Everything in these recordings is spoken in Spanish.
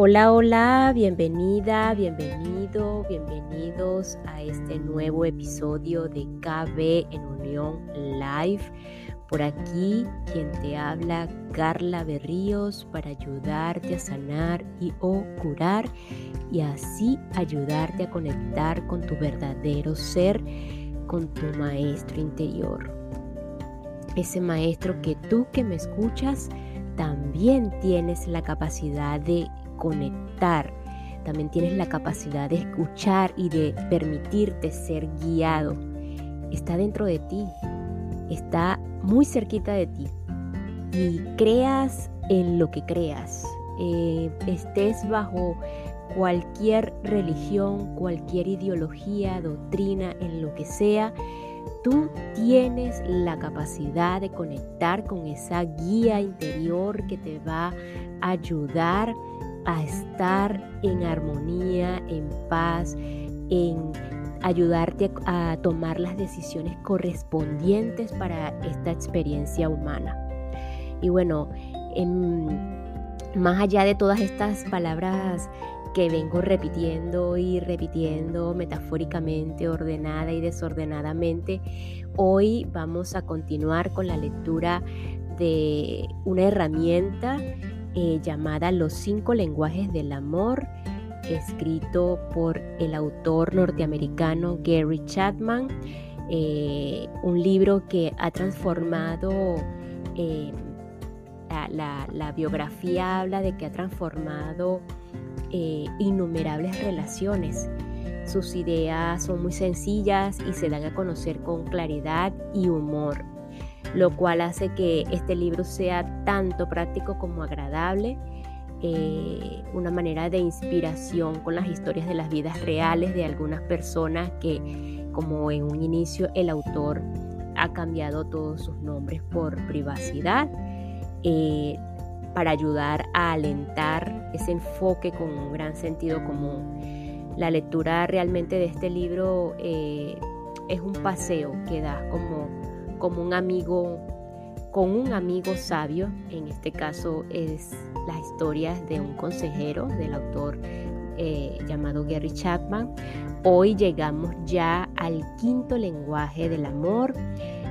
Hola, hola, bienvenida, bienvenido, bienvenidos a este nuevo episodio de KB en Unión Live. Por aquí quien te habla, Carla Berríos, para ayudarte a sanar y o curar y así ayudarte a conectar con tu verdadero ser, con tu maestro interior. Ese maestro que tú que me escuchas también tienes la capacidad de conectar. También tienes la capacidad de escuchar y de permitirte ser guiado. Está dentro de ti, está muy cerquita de ti. Y creas en lo que creas, eh, estés bajo cualquier religión, cualquier ideología, doctrina, en lo que sea, tú tienes la capacidad de conectar con esa guía interior que te va a ayudar a estar en armonía, en paz, en ayudarte a, tomar las decisiones correspondientes para esta experiencia humana. Y bueno, más allá de todas estas palabras que vengo repitiendo y repitiendo metafóricamente, ordenada y desordenadamente, hoy vamos a continuar con la lectura de una herramienta eh, llamada Los cinco lenguajes del amor, escrito por el autor norteamericano Gary Chapman, eh, un libro que ha transformado, eh, la, biografía habla de que ha transformado innumerables relaciones. Sus ideas son muy sencillas y se dan a conocer con claridad y humor lo cual hace que este libro sea tanto práctico como agradable, eh, una manera de inspiración con las historias de las vidas reales de algunas personas que, como en un inicio, el autor ha cambiado todos sus nombres por privacidad. Eh, para ayudar a alentar ese enfoque con un gran sentido común. La lectura realmente de este libro eh, es un paseo que da como como un amigo, con un amigo sabio. En este caso es las historias de un consejero del autor eh, llamado Gary Chapman. Hoy llegamos ya al quinto lenguaje del amor.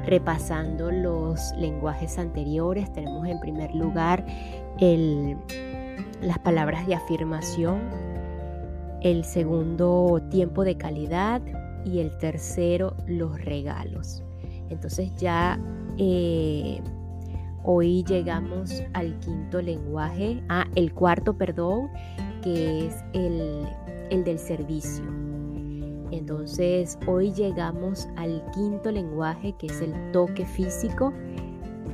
Repasando los lenguajes anteriores, tenemos en primer lugar el, las palabras de afirmación, el segundo tiempo de calidad y el tercero los regalos. Entonces ya eh, hoy llegamos al quinto lenguaje, ah, el cuarto, perdón, que es el, el del servicio. Entonces hoy llegamos al quinto lenguaje que es el toque físico.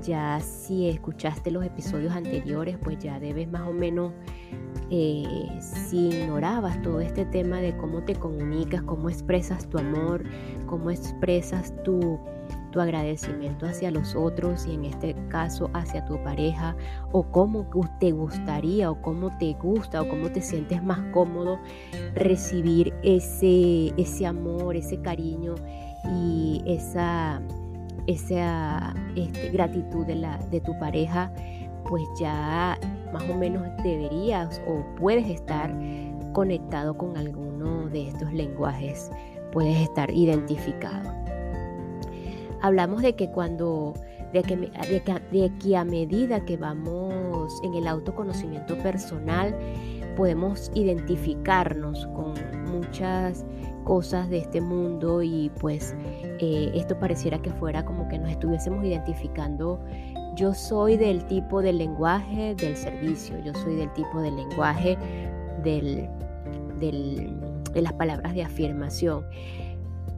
Ya si escuchaste los episodios anteriores, pues ya debes más o menos, eh, si ignorabas todo este tema de cómo te comunicas, cómo expresas tu amor, cómo expresas tu tu agradecimiento hacia los otros y en este caso hacia tu pareja o cómo te gustaría o cómo te gusta o cómo te sientes más cómodo recibir ese, ese amor, ese cariño y esa, esa este, gratitud de, la, de tu pareja, pues ya más o menos deberías o puedes estar conectado con alguno de estos lenguajes, puedes estar identificado hablamos de que cuando, de que, de que, a medida que vamos en el autoconocimiento personal, podemos identificarnos con muchas cosas de este mundo y pues eh, esto pareciera que fuera como que nos estuviésemos identificando. Yo soy del tipo del lenguaje del servicio, yo soy del tipo del lenguaje del, de las palabras de afirmación.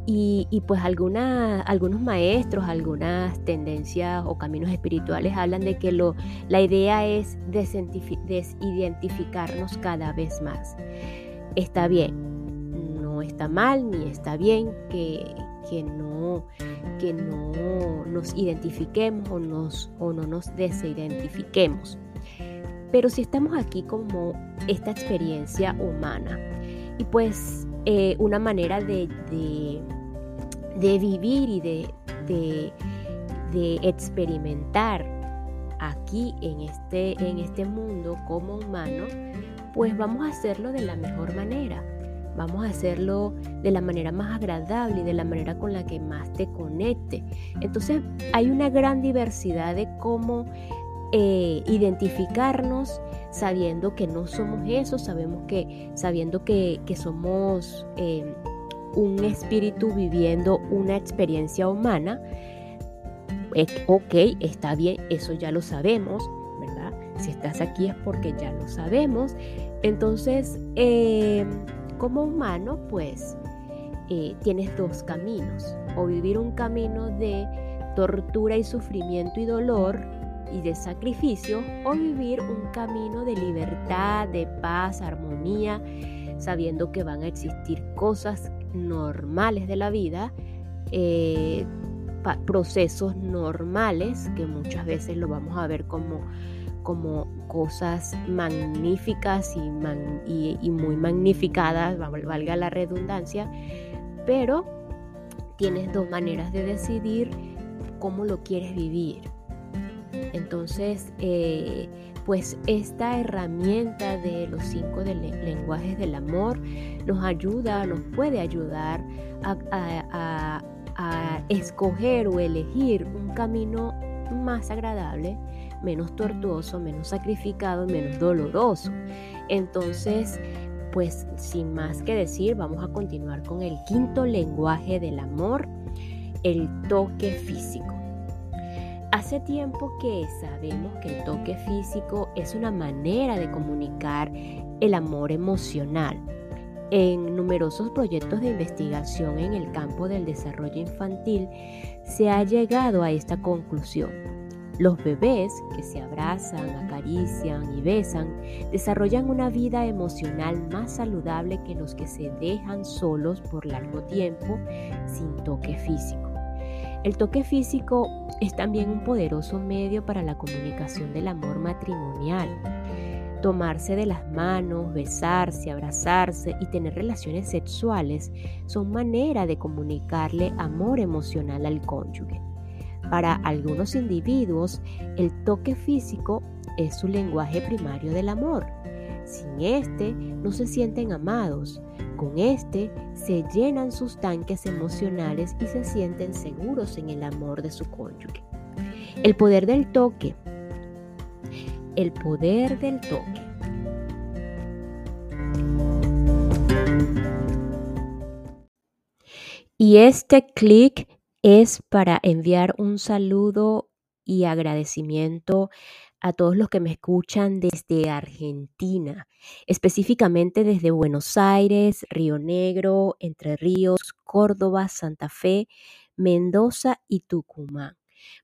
Y, pues algunos maestros, algunas tendencias o caminos espirituales hablan de que lo, la idea es desidentificarnos cada vez más. Está bien, no está mal ni está bien que, que, no, que no nos identifiquemos o, no nos desidentifiquemos. Pero si estamos aquí como esta experiencia humana y pues eh, una manera de vivir y de, de, experimentar aquí en este, en este mundo como humano, pues vamos a hacerlo de la mejor manera. Vamos a hacerlo de la manera más agradable y de la manera con la que más te conecte. Entonces hay una gran diversidad de cómo eh, identificarnos sabiendo que no somos eso, sabemos que, sabiendo que, somos eh, un espíritu viviendo una experiencia humana. ok, está bien, eso ya lo sabemos, ¿verdad? Si estás aquí es porque ya lo sabemos. Entonces, eh, como humano, pues tienes dos caminos. O vivir un camino de tortura y sufrimiento y dolor y de sacrificio o vivir un camino de libertad, de paz, armonía, sabiendo que van a existir cosas normales de la vida, eh, procesos normales que muchas veces lo vamos a ver como, como cosas magníficas y, y muy magnificadas, valga la redundancia, pero tienes dos maneras de decidir cómo lo quieres vivir. Entonces, eh, pues esta herramienta de los cinco lenguajes del amor nos ayuda, nos puede ayudar a, escoger o elegir un camino más agradable, menos tortuoso, menos sacrificado, menos doloroso. Entonces, pues sin más que decir, vamos a continuar con el quinto lenguaje del amor, el toque físico. Hace tiempo que sabemos que el toque físico es una manera de comunicar el amor emocional. En numerosos proyectos de investigación en el campo del desarrollo infantil se ha llegado a esta conclusión. Los bebés que se abrazan, acarician y besan desarrollan una vida emocional más saludable que los que se dejan solos por largo tiempo sin toque físico. El toque físico es también un poderoso medio para la comunicación del amor matrimonial. Tomarse de las manos, besarse, abrazarse y tener relaciones sexuales son manera de comunicarle amor emocional al cónyuge. Para algunos individuos, el toque físico es su lenguaje primario del amor. Sin este, no se sienten amados, con este se llenan sus tanques emocionales y se sienten seguros en el amor de su cónyuge. El poder del toque. El poder del toque. Y este clic es para enviar un saludo y agradecimiento a todos los que me escuchan desde Argentina, específicamente desde Buenos Aires, Río Negro, Entre Ríos, Córdoba, Santa Fe, Mendoza y Tucumán.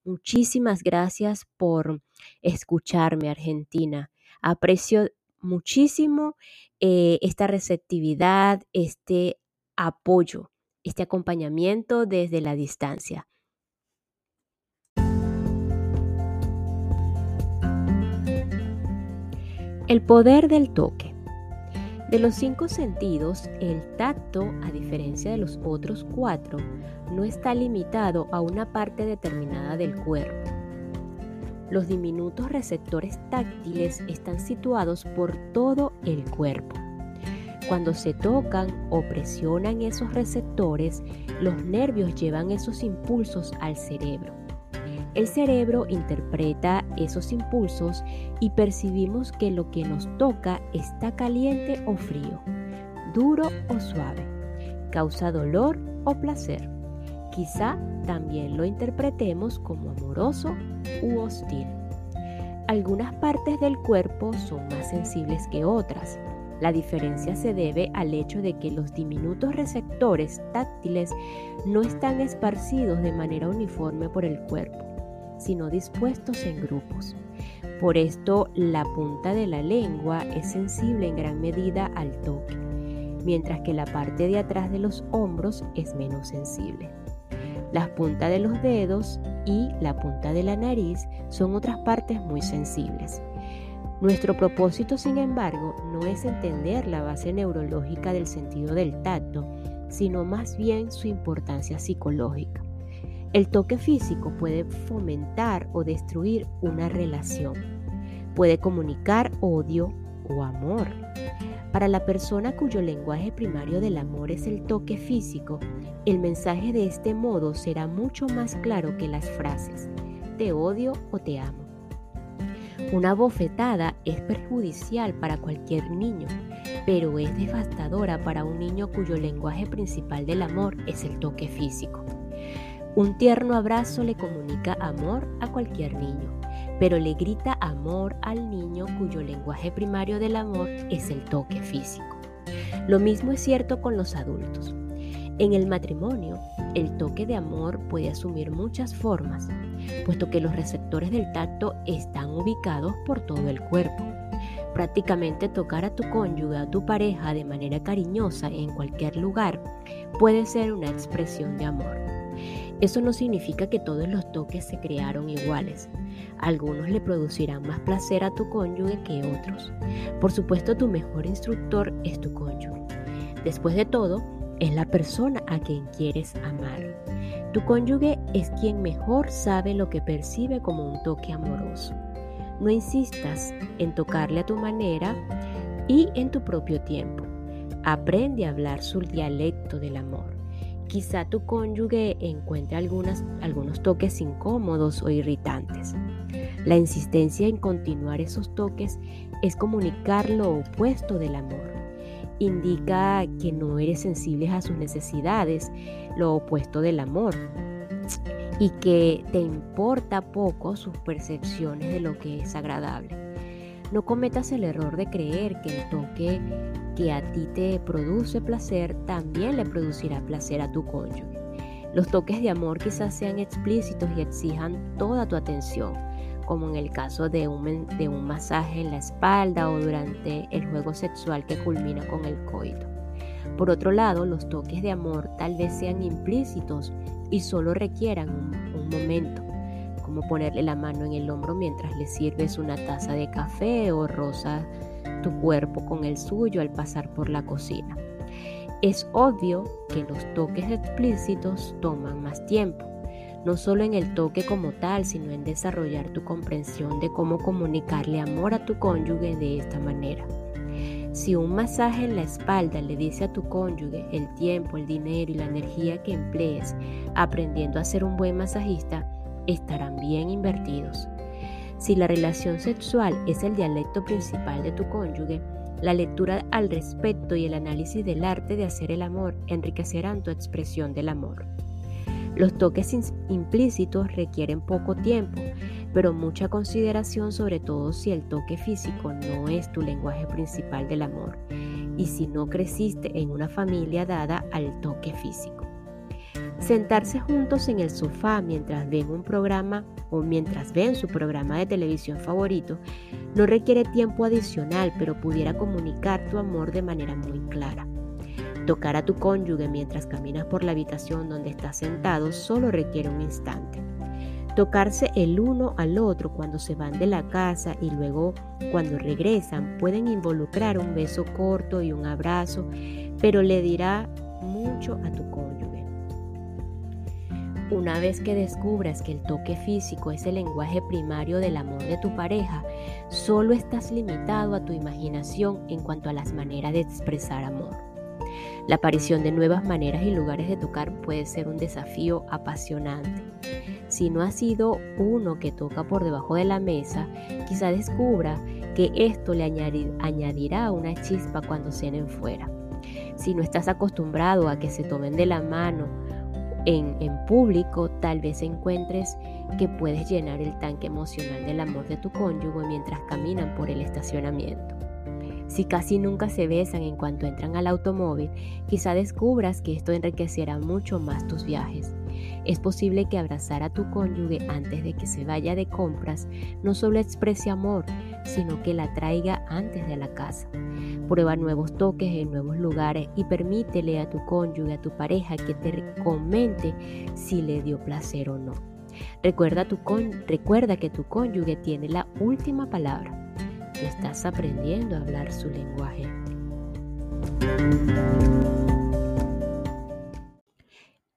Muchísimas gracias por escucharme, Argentina. Aprecio muchísimo eh, esta receptividad, este apoyo, este acompañamiento desde la distancia. El poder del toque. De los cinco sentidos, el tacto, a diferencia de los otros cuatro, no está limitado a una parte determinada del cuerpo. Los diminutos receptores táctiles están situados por todo el cuerpo. Cuando se tocan o presionan esos receptores, los nervios llevan esos impulsos al cerebro. El cerebro interpreta esos impulsos y percibimos que lo que nos toca está caliente o frío, duro o suave, causa dolor o placer. Quizá también lo interpretemos como amoroso u hostil. Algunas partes del cuerpo son más sensibles que otras. La diferencia se debe al hecho de que los diminutos receptores táctiles no están esparcidos de manera uniforme por el cuerpo sino dispuestos en grupos. Por esto, la punta de la lengua es sensible en gran medida al toque, mientras que la parte de atrás de los hombros es menos sensible. Las puntas de los dedos y la punta de la nariz son otras partes muy sensibles. Nuestro propósito, sin embargo, no es entender la base neurológica del sentido del tacto, sino más bien su importancia psicológica. El toque físico puede fomentar o destruir una relación. Puede comunicar odio o amor. Para la persona cuyo lenguaje primario del amor es el toque físico, el mensaje de este modo será mucho más claro que las frases te odio o te amo. Una bofetada es perjudicial para cualquier niño, pero es devastadora para un niño cuyo lenguaje principal del amor es el toque físico. Un tierno abrazo le comunica amor a cualquier niño, pero le grita amor al niño cuyo lenguaje primario del amor es el toque físico. Lo mismo es cierto con los adultos. En el matrimonio, el toque de amor puede asumir muchas formas, puesto que los receptores del tacto están ubicados por todo el cuerpo. Prácticamente tocar a tu cónyuge, a tu pareja de manera cariñosa en cualquier lugar puede ser una expresión de amor. Eso no significa que todos los toques se crearon iguales. Algunos le producirán más placer a tu cónyuge que otros. Por supuesto, tu mejor instructor es tu cónyuge. Después de todo, es la persona a quien quieres amar. Tu cónyuge es quien mejor sabe lo que percibe como un toque amoroso. No insistas en tocarle a tu manera y en tu propio tiempo. Aprende a hablar su dialecto del amor. Quizá tu cónyuge encuentre algunos toques incómodos o irritantes. La insistencia en continuar esos toques es comunicar lo opuesto del amor. Indica que no eres sensible a sus necesidades, lo opuesto del amor y que te importa poco sus percepciones de lo que es agradable. No cometas el error de creer que el toque que a ti te produce placer también le producirá placer a tu cónyuge. Los toques de amor quizás sean explícitos y exijan toda tu atención, como en el caso de un, de un masaje en la espalda o durante el juego sexual que culmina con el coito. Por otro lado, los toques de amor tal vez sean implícitos y solo requieran un, momento, como ponerle la mano en el hombro mientras le sirves una taza de café o rozas tu cuerpo con el suyo al pasar por la cocina. Es obvio que los toques explícitos toman más tiempo, no solo en el toque como tal, sino en desarrollar tu comprensión de cómo comunicarle amor a tu cónyuge de esta manera. Si un masaje en la espalda le dice a tu cónyuge el tiempo, el dinero y la energía que emplees aprendiendo a ser un buen masajista, estarán bien invertidos. Si la relación sexual es el dialecto principal de tu cónyuge, la lectura al respecto y el análisis del arte de hacer el amor enriquecerán tu expresión del amor. Los toques implícitos requieren poco tiempo, pero mucha consideración sobre todo si el toque físico no es tu lenguaje principal del amor y si no creciste en una familia dada al toque físico. Sentarse juntos en el sofá mientras ven un programa o mientras ven su programa de televisión favorito no requiere tiempo adicional, pero pudiera comunicar tu amor de manera muy clara. Tocar a tu cónyuge mientras caminas por la habitación donde estás sentado solo requiere un instante. Tocarse el uno al otro cuando se van de la casa y luego cuando regresan pueden involucrar un beso corto y un abrazo, pero le dirá mucho a tu cónyuge. Una vez que descubras que el toque físico es el lenguaje primario del amor de tu pareja, solo estás limitado a tu imaginación en cuanto a las maneras de expresar amor. La aparición de nuevas maneras y lugares de tocar puede ser un desafío apasionante. Si no ha sido uno que toca por debajo de la mesa, quizá descubra que esto le añadirá una chispa cuando cenen fuera. Si no estás acostumbrado a que se tomen de la mano en, público, tal vez encuentres que puedes llenar el tanque emocional del amor de tu cónyuge mientras caminan por el estacionamiento. Si casi nunca se besan en cuanto entran al automóvil, quizá descubras que esto enriquecerá mucho más tus viajes. Es posible que abrazar a tu cónyuge antes de que se vaya de compras no solo exprese amor, sino que la traiga antes de la casa. Prueba nuevos toques en nuevos lugares y permítele a tu cónyuge, a tu pareja, que te comente si le dio placer o no. Recuerda, tu recuerda que tu cónyuge tiene la última palabra estás aprendiendo a hablar su lenguaje.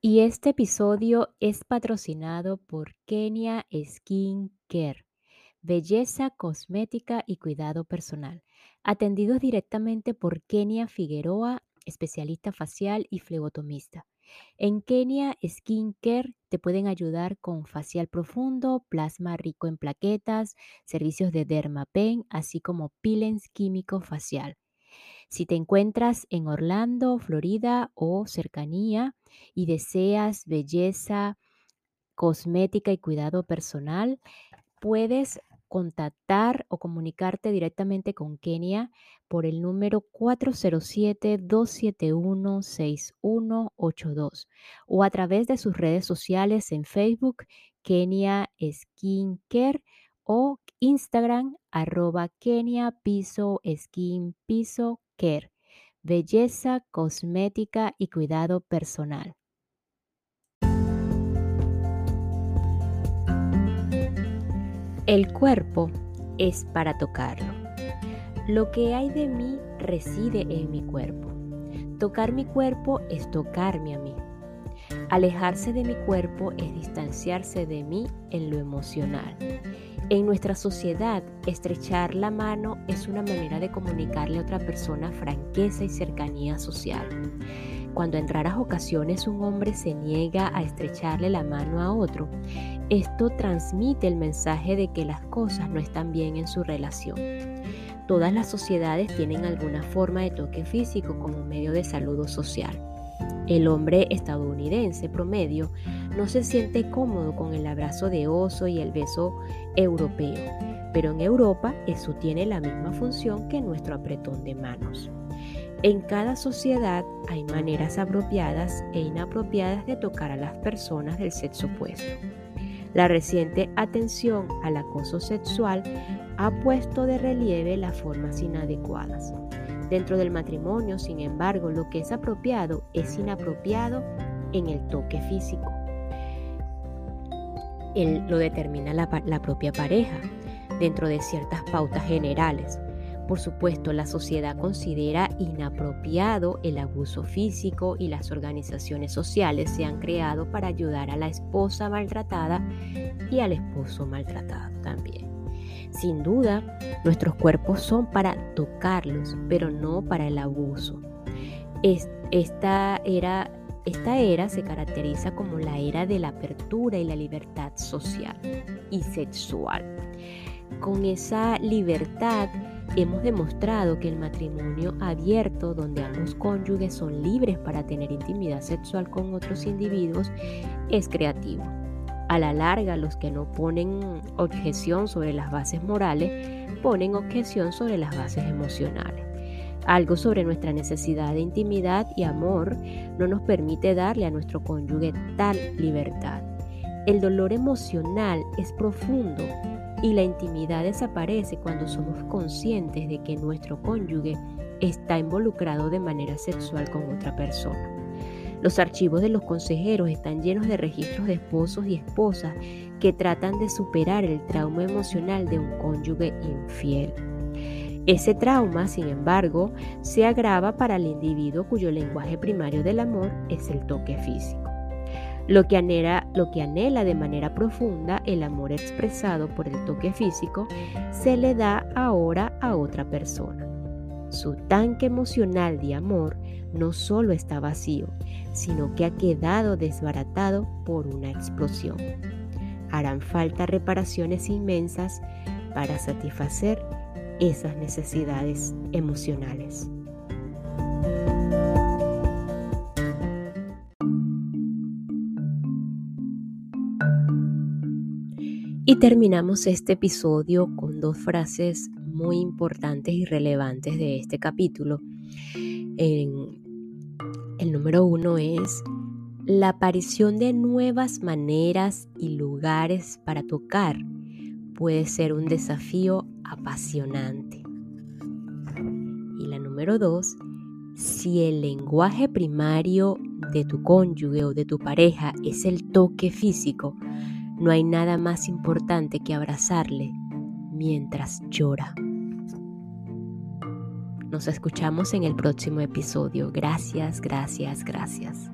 Y este episodio es patrocinado por Kenia Skin Care. Belleza, cosmética y cuidado personal, atendidos directamente por Kenia Figueroa, especialista facial y flebotomista. En Kenia Skincare te pueden ayudar con facial profundo, plasma rico en plaquetas, servicios de dermapen, así como peelings químico facial. Si te encuentras en Orlando, Florida o cercanía y deseas belleza, cosmética y cuidado personal, puedes contactar o comunicarte directamente con Kenia por el número 407-271-6182 o a través de sus redes sociales en Facebook, Kenia Skincare o Instagram, arroba Kenia Piso Skin Piso Care. Belleza, cosmética y cuidado personal. El cuerpo es para tocarlo. Lo que hay de mí reside en mi cuerpo. Tocar mi cuerpo es tocarme a mí. Alejarse de mi cuerpo es distanciarse de mí en lo emocional. En nuestra sociedad, estrechar la mano es una manera de comunicarle a otra persona franqueza y cercanía social. Cuando en raras ocasiones un hombre se niega a estrecharle la mano a otro, esto transmite el mensaje de que las cosas no están bien en su relación. Todas las sociedades tienen alguna forma de toque físico como medio de saludo social. El hombre estadounidense promedio no se siente cómodo con el abrazo de oso y el beso europeo, pero en Europa eso tiene la misma función que nuestro apretón de manos. En cada sociedad hay maneras apropiadas e inapropiadas de tocar a las personas del sexo opuesto. La reciente atención al acoso sexual ha puesto de relieve las formas inadecuadas. Dentro del matrimonio, sin embargo, lo que es apropiado es inapropiado en el toque físico. Él lo determina la, la propia pareja dentro de ciertas pautas generales. Por supuesto, la sociedad considera inapropiado el abuso físico y las organizaciones sociales se han creado para ayudar a la esposa maltratada y al esposo maltratado también. Sin duda, nuestros cuerpos son para tocarlos, pero no para el abuso. Esta era, se caracteriza como la era de la apertura y la libertad social y sexual. Con esa libertad, Hemos demostrado que el matrimonio abierto, donde ambos cónyuges son libres para tener intimidad sexual con otros individuos, es creativo. A la larga, los que no ponen objeción sobre las bases morales, ponen objeción sobre las bases emocionales. Algo sobre nuestra necesidad de intimidad y amor no nos permite darle a nuestro cónyuge tal libertad. El dolor emocional es profundo y la intimidad desaparece cuando somos conscientes de que nuestro cónyuge está involucrado de manera sexual con otra persona. Los archivos de los consejeros están llenos de registros de esposos y esposas que tratan de superar el trauma emocional de un cónyuge infiel. Ese trauma, sin embargo, se agrava para el individuo cuyo lenguaje primario del amor es el toque físico. Lo que, anhela, lo que anhela de manera profunda el amor expresado por el toque físico se le da ahora a otra persona. Su tanque emocional de amor no solo está vacío, sino que ha quedado desbaratado por una explosión. Harán falta reparaciones inmensas para satisfacer esas necesidades emocionales. Y terminamos este episodio con dos frases muy importantes y relevantes de este capítulo. el número uno es la aparición de nuevas maneras y lugares para tocar puede ser un desafío apasionante. Y la número dos, si el lenguaje primario de tu cónyuge o de tu pareja es el toque físico, no hay nada más importante que abrazarle mientras llora. Nos escuchamos en el próximo episodio. Gracias, gracias, gracias.